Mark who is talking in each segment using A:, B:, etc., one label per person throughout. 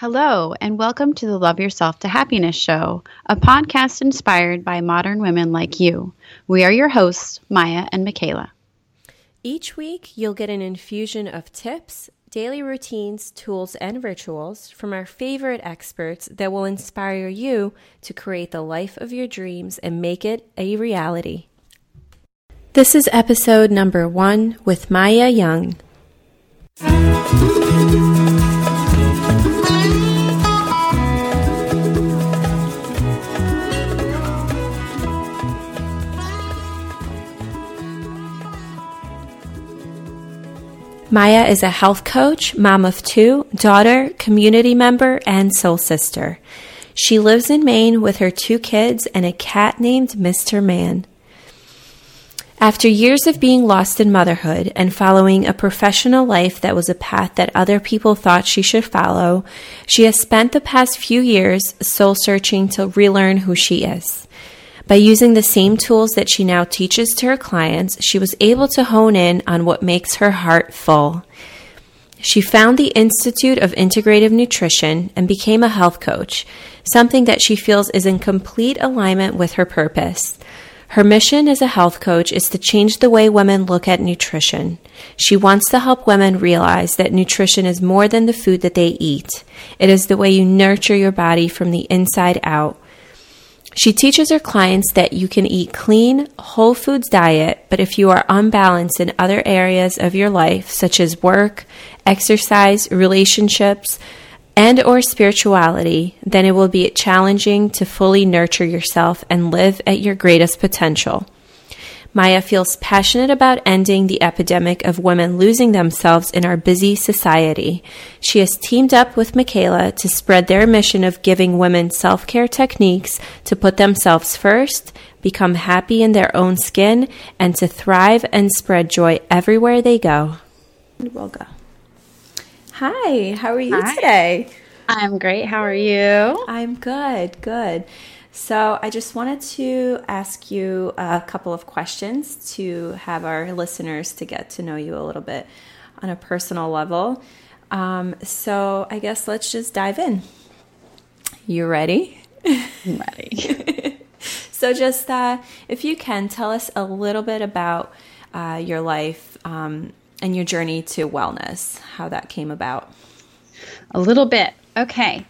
A: Hello, and welcome to the Love Yourself to Happiness Show, a podcast inspired by modern women like you. We are your hosts, Maya and Michaela.
B: Each week, you'll get an infusion of tips, daily routines, tools, and rituals from our favorite experts that will inspire you to create the life of your dreams and make it a reality. This is episode number one with Maya Young. Maya is a health coach, mom of two, daughter, community member, and soul sister. She lives in Maine with her two kids and a cat named Mr. Man. After years of being lost in motherhood and following a professional life that was a path that other people thought she should follow, she has spent the past few years soul searching to relearn who she is. By using the same tools that she now teaches to her clients, she was able to hone in on what makes her heart full. She found the Institute of Integrative Nutrition and became a health coach, something that she feels is in complete alignment with her purpose. Her mission as a health coach is to change the way women look at nutrition. She wants to help women realize that nutrition is more than the food that they eat. It is the way you nurture your body from the inside out she teaches her clients that you can eat clean, whole foods diet, but if you are unbalanced in other areas of your life, such as work, exercise, relationships, and or spirituality, then it will be challenging to fully nurture yourself and live at your greatest potential. Maya feels passionate about ending the epidemic of women losing themselves in our busy society. She has teamed up with Michaela to spread their mission of giving women self care techniques to put themselves first, become happy in their own skin, and to thrive and spread joy everywhere they go. We'll go. Hi, how are you Hi. today?
A: I'm great. How are you?
B: I'm good, good. So, I just wanted to ask you a couple of questions to have our listeners to get to know you a little bit on a personal level. Um, so, I guess let's just dive in. You ready?
A: I'm ready.
B: so, just uh, if you can, tell us a little bit about uh, your life um, and your journey to wellness, how that came about.
A: A little bit. Okay.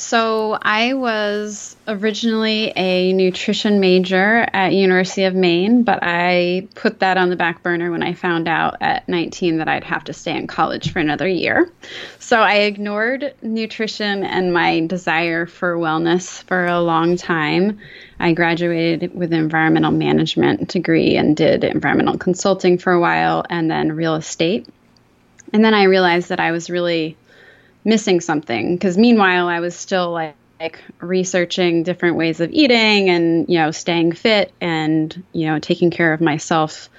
A: So I was originally a nutrition major at University of Maine, but I put that on the back burner when I found out at 19 that I'd have to stay in college for another year. So I ignored nutrition and my desire for wellness for a long time. I graduated with an environmental management degree and did environmental consulting for a while and then real estate. And then I realized that I was really missing something. Because meanwhile I was still like, like researching different ways of eating and you know staying fit and you know taking care of myself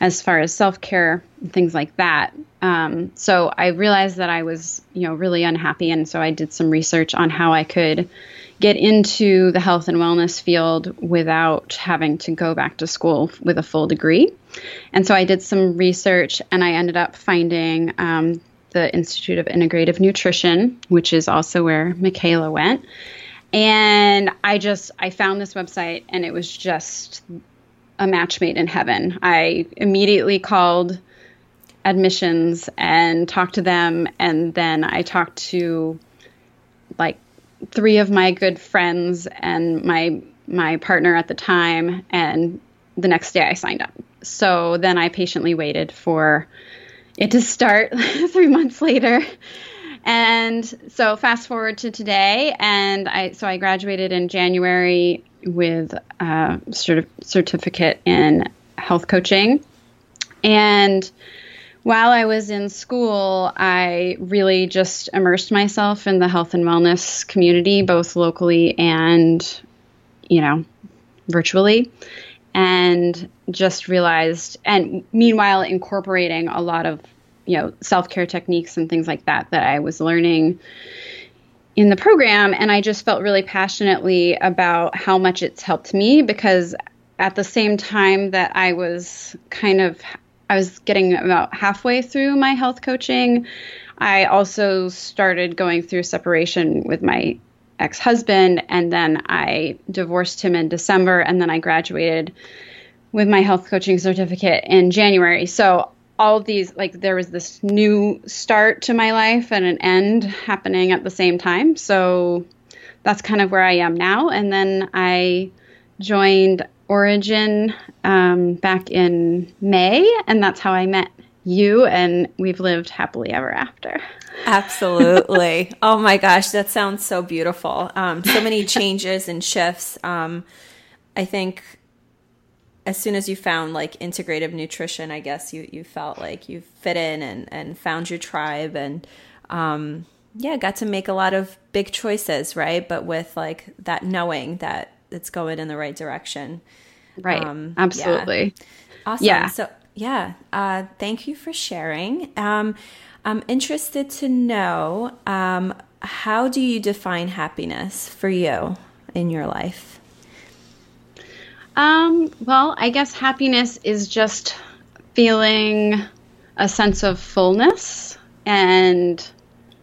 A: as far as self-care things like that. Um, so i realized that i was you know really unhappy and so i did some research on how i could get into the health and wellness field without having to go back to school with a full degree. And so i did some research and i ended up finding um, the Institute of Integrative Nutrition, which is also where Michaela went. And I just I found this website and it was just a match made in heaven. I immediately called admissions and talked to them and then I talked to like three of my good friends and my my partner at the time and the next day I signed up. So then I patiently waited for it to start three months later. And so fast forward to today, and I so I graduated in January with uh, a certif- certificate in health coaching. And while I was in school, I really just immersed myself in the health and wellness community, both locally and, you know, virtually and just realized and meanwhile incorporating a lot of you know self-care techniques and things like that that I was learning in the program. And I just felt really passionately about how much it's helped me because at the same time that I was kind of I was getting about halfway through my health coaching I also started going through separation with my ex husband, and then I divorced him in December, and then I graduated with my health coaching certificate in January. So all of these like there was this new start to my life and an end happening at the same time. So that's kind of where I am now. And then I joined Origin um, back in May, and that's how I met you, and we've lived happily ever after.
B: Absolutely. oh my gosh, that sounds so beautiful. Um, so many changes and shifts. Um, I think as soon as you found like integrative nutrition, I guess you you felt like you fit in and and found your tribe and um, yeah, got to make a lot of big choices, right? But with like that knowing that it's going in the right direction.
A: Right. Um, Absolutely.
B: Yeah. Awesome. Yeah. So yeah, uh, thank you for sharing. Um, I'm interested to know um, how do you define happiness for you in your life?
A: Um, well, I guess happiness is just feeling a sense of fullness and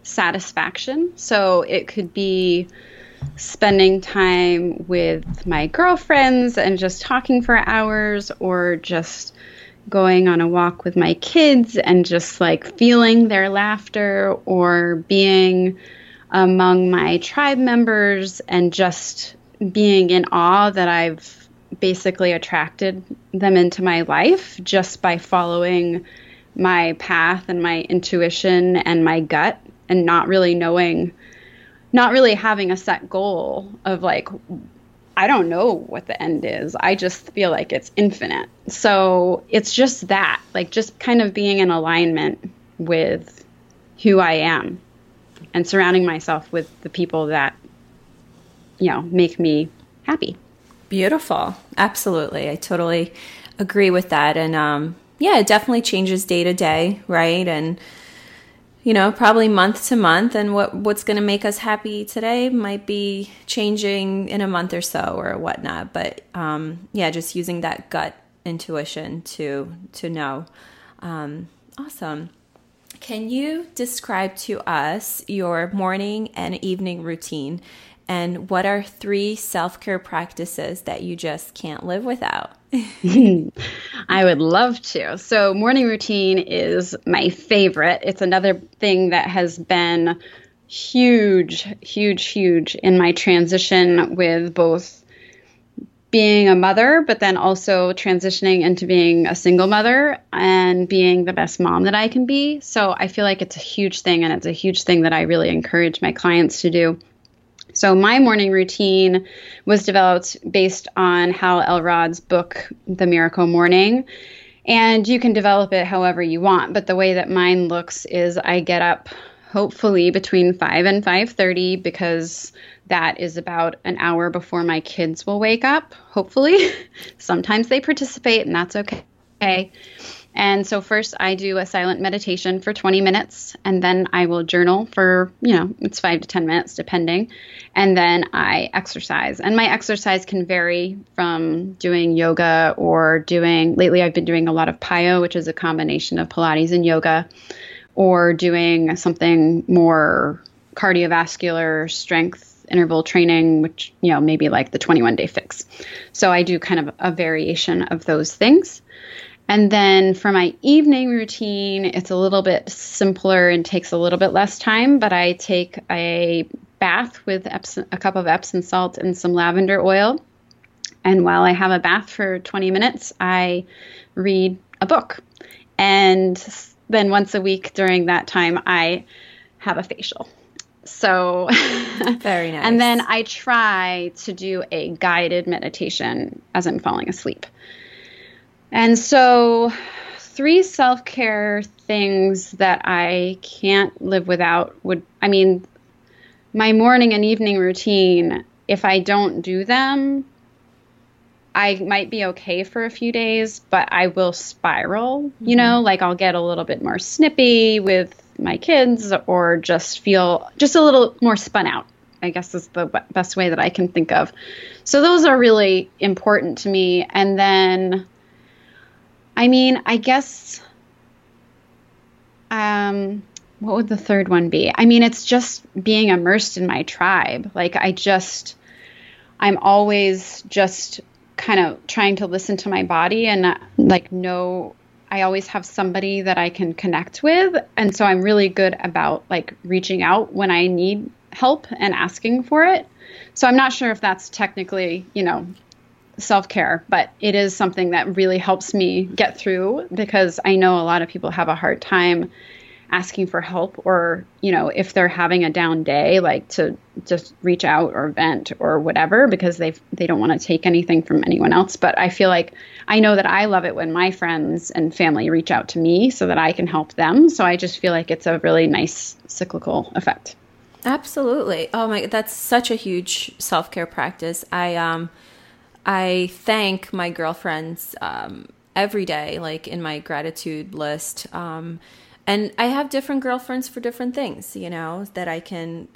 A: satisfaction. So it could be spending time with my girlfriends and just talking for hours or just going on a walk with my kids and just like feeling their laughter or being among my tribe members and just being in awe that I've basically attracted them into my life just by following my path and my intuition and my gut and not really knowing not really having a set goal of like I don't know what the end is. I just feel like it's infinite. So it's just that, like just kind of being in alignment with who I am and surrounding myself with the people that you know make me happy.
B: Beautiful. Absolutely. I totally agree with that. And um, yeah, it definitely changes day to day, right? And you know, probably month to month and what what's going to make us happy today might be changing in a month or so or whatnot. But um, yeah, just using that gut intuition to to know. Um, awesome. Can you describe to us your morning and evening routine and what are three self care practices that you just can't live without?
A: I would love to. So, morning routine is my favorite. It's another thing that has been huge, huge, huge in my transition with both being a mother, but then also transitioning into being a single mother and being the best mom that I can be. So, I feel like it's a huge thing, and it's a huge thing that I really encourage my clients to do. So my morning routine was developed based on Hal Elrod's book, The Miracle Morning. And you can develop it however you want, but the way that mine looks is I get up hopefully between 5 and 5:30 because that is about an hour before my kids will wake up, hopefully. Sometimes they participate and that's okay. And so first I do a silent meditation for 20 minutes and then I will journal for, you know, it's 5 to 10 minutes depending. And then I exercise. And my exercise can vary from doing yoga or doing lately I've been doing a lot of PiYo, which is a combination of pilates and yoga, or doing something more cardiovascular strength interval training, which, you know, maybe like the 21 day fix. So I do kind of a variation of those things. And then for my evening routine, it's a little bit simpler and takes a little bit less time, but I take a bath with Epsom, a cup of Epsom salt and some lavender oil. And while I have a bath for 20 minutes, I read a book. And then once a week during that time, I have a facial. So,
B: very nice.
A: and then I try to do a guided meditation as I'm falling asleep. And so, three self care things that I can't live without would, I mean, my morning and evening routine, if I don't do them, I might be okay for a few days, but I will spiral, mm-hmm. you know, like I'll get a little bit more snippy with my kids or just feel just a little more spun out. I guess is the best way that I can think of. So those are really important to me. And then I mean, I guess um, what would the third one be? I mean, it's just being immersed in my tribe. Like, I just, I'm always just kind of trying to listen to my body and like know I always have somebody that I can connect with. And so I'm really good about like reaching out when I need help and asking for it. So I'm not sure if that's technically, you know, self care, but it is something that really helps me get through because I know a lot of people have a hard time asking for help or you know if they're having a down day like to just reach out or vent or whatever because they they don't want to take anything from anyone else. But i feel like i know that i love it when my friends and family reach out to me so that i can help them. So i just feel like it's a really nice cyclical effect.
B: Absolutely. Oh my god, that's such a huge self-care practice. I um i thank my girlfriends um every day like in my gratitude list um and I have different girlfriends for different things, you know, that I can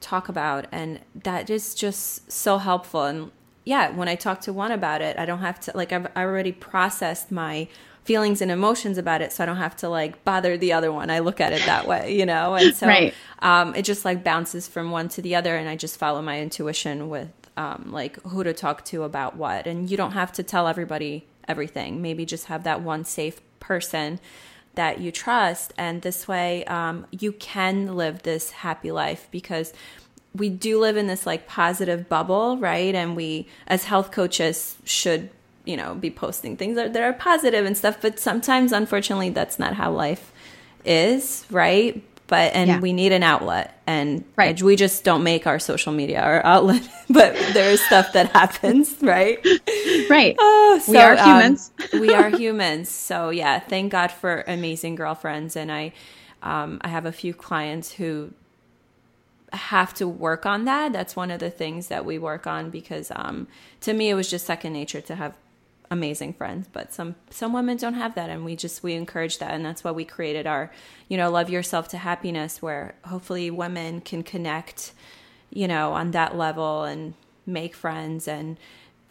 B: talk about. And that is just so helpful. And yeah, when I talk to one about it, I don't have to, like, I've already processed my feelings and emotions about it so i don't have to like bother the other one i look at it that way you know and so right. um, it just like bounces from one to the other and i just follow my intuition with um, like who to talk to about what and you don't have to tell everybody everything maybe just have that one safe person that you trust. And this way, um, you can live this happy life because we do live in this like positive bubble, right? And we, as health coaches, should you know be posting things that, that are positive and stuff. But sometimes, unfortunately, that's not how life is, right? But and yeah. we need an outlet and right. we just don't make our social media our outlet but there's stuff that happens right?
A: Right. Oh, so, we are humans.
B: um, we are humans. So yeah thank god for amazing girlfriends and i um, i have a few clients who have to work on that. That's one of the things that we work on because um, to me it was just second nature to have amazing friends but some some women don't have that and we just we encourage that and that's why we created our you know love yourself to happiness where hopefully women can connect you know on that level and make friends and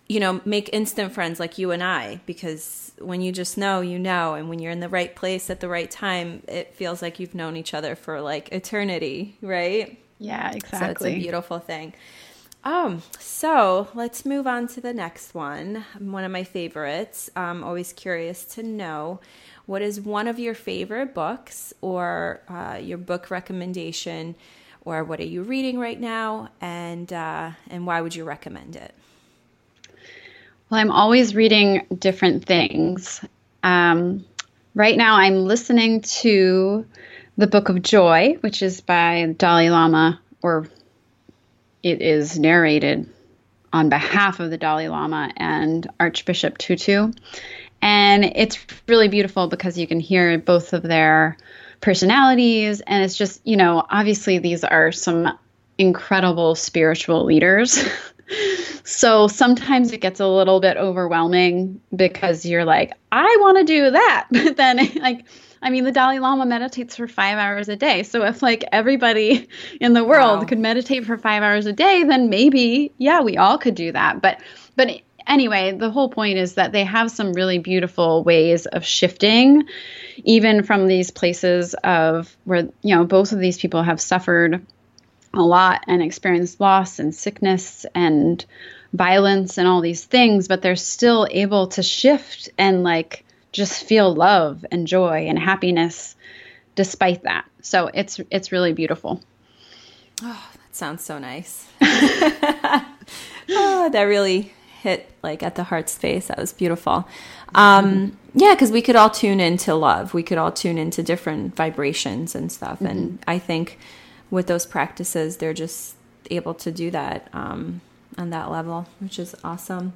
B: you know make instant friends like you and I because when you just know you know and when you're in the right place at the right time it feels like you've known each other for like eternity right?
A: Yeah exactly so
B: it's a beautiful thing um, so let's move on to the next one. One of my favorites. I'm always curious to know what is one of your favorite books or uh, your book recommendation, or what are you reading right now, and uh, and why would you recommend it?
A: Well, I'm always reading different things. Um, right now, I'm listening to the Book of Joy, which is by Dalai Lama or it is narrated on behalf of the Dalai Lama and Archbishop Tutu. And it's really beautiful because you can hear both of their personalities. And it's just, you know, obviously these are some incredible spiritual leaders. so sometimes it gets a little bit overwhelming because you're like, I want to do that. But then, like, I mean, the Dalai Lama meditates for five hours a day. So if like everybody in the world wow. could meditate for five hours a day, then maybe, yeah, we all could do that. But, but anyway, the whole point is that they have some really beautiful ways of shifting, even from these places of where, you know, both of these people have suffered a lot and experienced loss and sickness and violence and all these things, but they're still able to shift and like just feel love and joy and happiness despite that. So it's it's really beautiful.
B: Oh, that sounds so nice. oh, that really hit like at the heart space. That was beautiful. Um, yeah, because we could all tune into love. We could all tune into different vibrations and stuff. And I think with those practices, they're just able to do that um, on that level, which is awesome.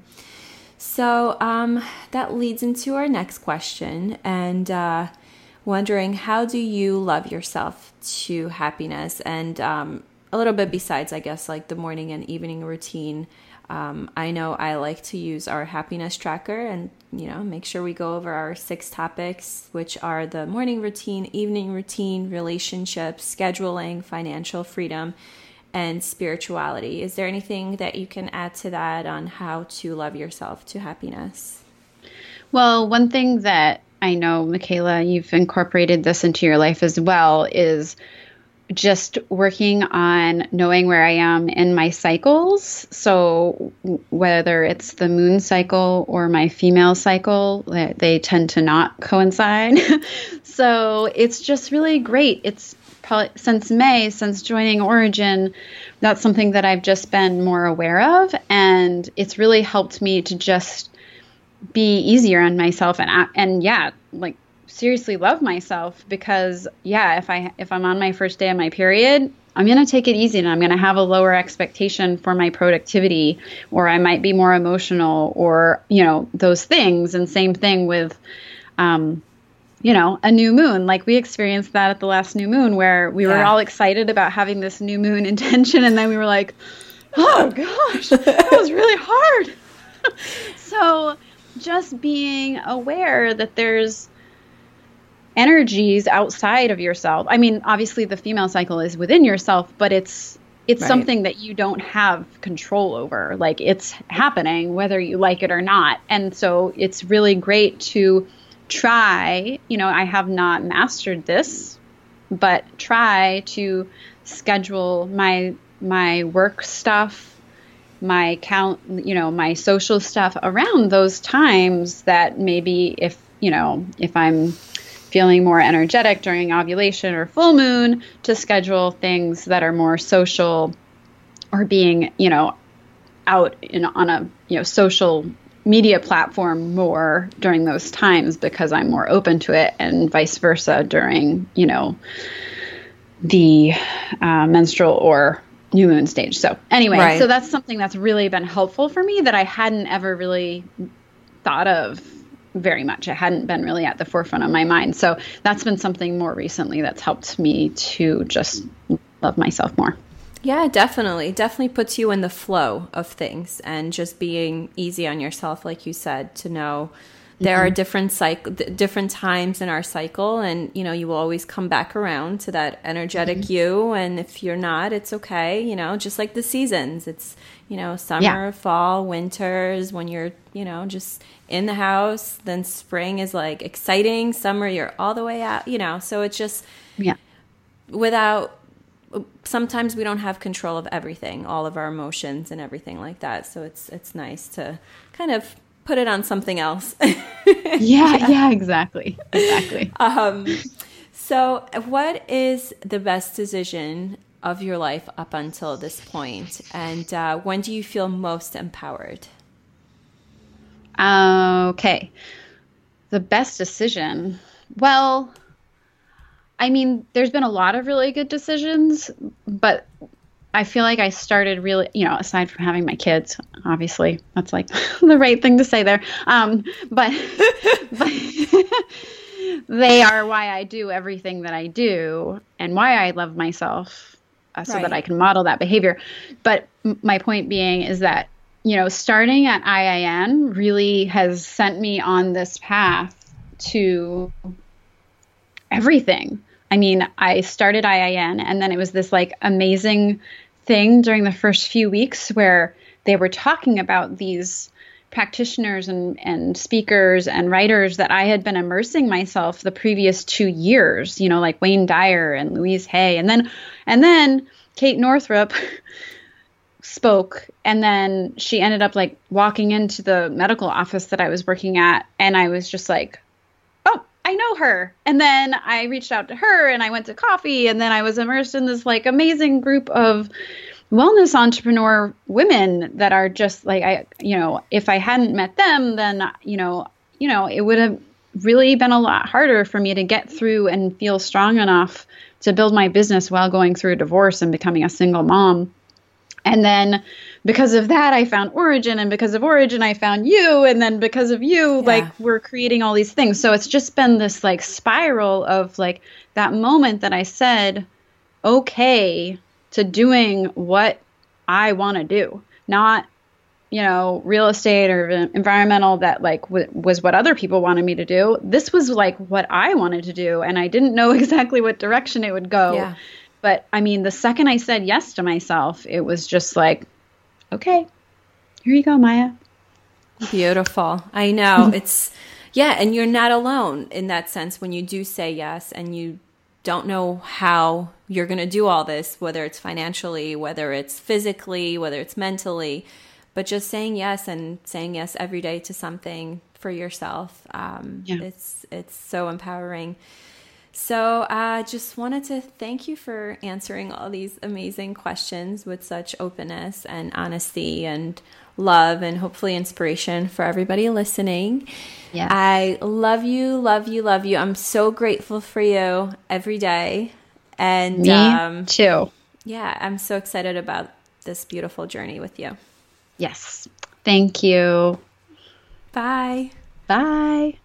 B: So um, that leads into our next question, and uh, wondering how do you love yourself to happiness, and um, a little bit besides, I guess, like the morning and evening routine. Um, I know I like to use our happiness tracker and, you know, make sure we go over our six topics, which are the morning routine, evening routine, relationships, scheduling, financial freedom, and spirituality. Is there anything that you can add to that on how to love yourself to happiness?
A: Well, one thing that I know, Michaela, you've incorporated this into your life as well, is just working on knowing where I am in my cycles. So, whether it's the moon cycle or my female cycle, they tend to not coincide. so, it's just really great. It's probably since May, since joining Origin, that's something that I've just been more aware of. And it's really helped me to just be easier on myself and, and yeah, like seriously love myself because yeah, if I if I'm on my first day of my period, I'm going to take it easy and I'm going to have a lower expectation for my productivity or I might be more emotional or, you know, those things and same thing with um you know, a new moon. Like we experienced that at the last new moon where we yeah. were all excited about having this new moon intention and then we were like, "Oh gosh, that was really hard." so, just being aware that there's energies outside of yourself. I mean, obviously the female cycle is within yourself, but it's it's right. something that you don't have control over. Like it's happening whether you like it or not. And so it's really great to try, you know, I have not mastered this, but try to schedule my my work stuff, my count, you know, my social stuff around those times that maybe if, you know, if I'm feeling more energetic during ovulation or full moon to schedule things that are more social or being, you know, out in, on a, you know, social media platform more during those times because I'm more open to it and vice versa during, you know, the uh, menstrual or new moon stage. So anyway, right. so that's something that's really been helpful for me that I hadn't ever really thought of very much. It hadn't been really at the forefront of my mind. So that's been something more recently that's helped me to just love myself more.
B: Yeah, definitely. Definitely puts you in the flow of things and just being easy on yourself, like you said, to know there mm-hmm. are different cycle different times in our cycle and you know you will always come back around to that energetic mm-hmm. you and if you're not it's okay you know just like the seasons it's you know summer yeah. fall winters when you're you know just in the house then spring is like exciting summer you're all the way out you know so it's just
A: yeah
B: without sometimes we don't have control of everything all of our emotions and everything like that so it's it's nice to kind of put it on something else.
A: yeah, yeah, yeah, exactly. Exactly.
B: Um, so, what is the best decision of your life up until this? And uh, when do you feel most empowered?
A: Okay. The best decision. Well, I mean, there's been a lot of really good decisions, but I feel like I started really, you know, aside from having my kids, obviously that's like the right thing to say there. Um, but, but they are why I do everything that I do and why I love myself uh, so right. that I can model that behavior. But m- my point being is that, you know, starting at IIN really has sent me on this path to everything. I mean, I started IIN and then it was this like amazing thing during the first few weeks where they were talking about these practitioners and, and speakers and writers that I had been immersing myself the previous two years, you know, like Wayne Dyer and Louise Hay. And then and then Kate Northrup spoke and then she ended up like walking into the medical office that I was working at and I was just like, I know her. And then I reached out to her and I went to coffee and then I was immersed in this like amazing group of wellness entrepreneur women that are just like I you know, if I hadn't met them then you know, you know, it would have really been a lot harder for me to get through and feel strong enough to build my business while going through a divorce and becoming a single mom. And then because of that I found Origin and because of Origin I found you and then because of you yeah. like we're creating all these things. So it's just been this like spiral of like that moment that I said okay to doing what I want to do, not you know, real estate or environmental that like w- was what other people wanted me to do. This was like what I wanted to do and I didn't know exactly what direction it would go. Yeah. But I mean, the second I said yes to myself, it was just like okay, here you go, Maya.
B: Beautiful. I know. it's, Yeah, and you're not alone in that sense when you do say yes and you don't know how you're going to do all this, whether it's financially, whether it's physically, whether it's mentally, but just saying yes and saying yes every day to something for yourself. Um, yeah. It's it's so empowering. So I uh, just wanted to thank you for answering all these amazing questions with such openness and honesty and love and hopefully inspiration for everybody listening. Yeah. I love you, love you, love you. I'm so grateful for you every day. And
A: me um, too.
B: Yeah, I'm so excited about this beautiful journey with you.
A: Yes. Thank you.
B: Bye.
A: Bye.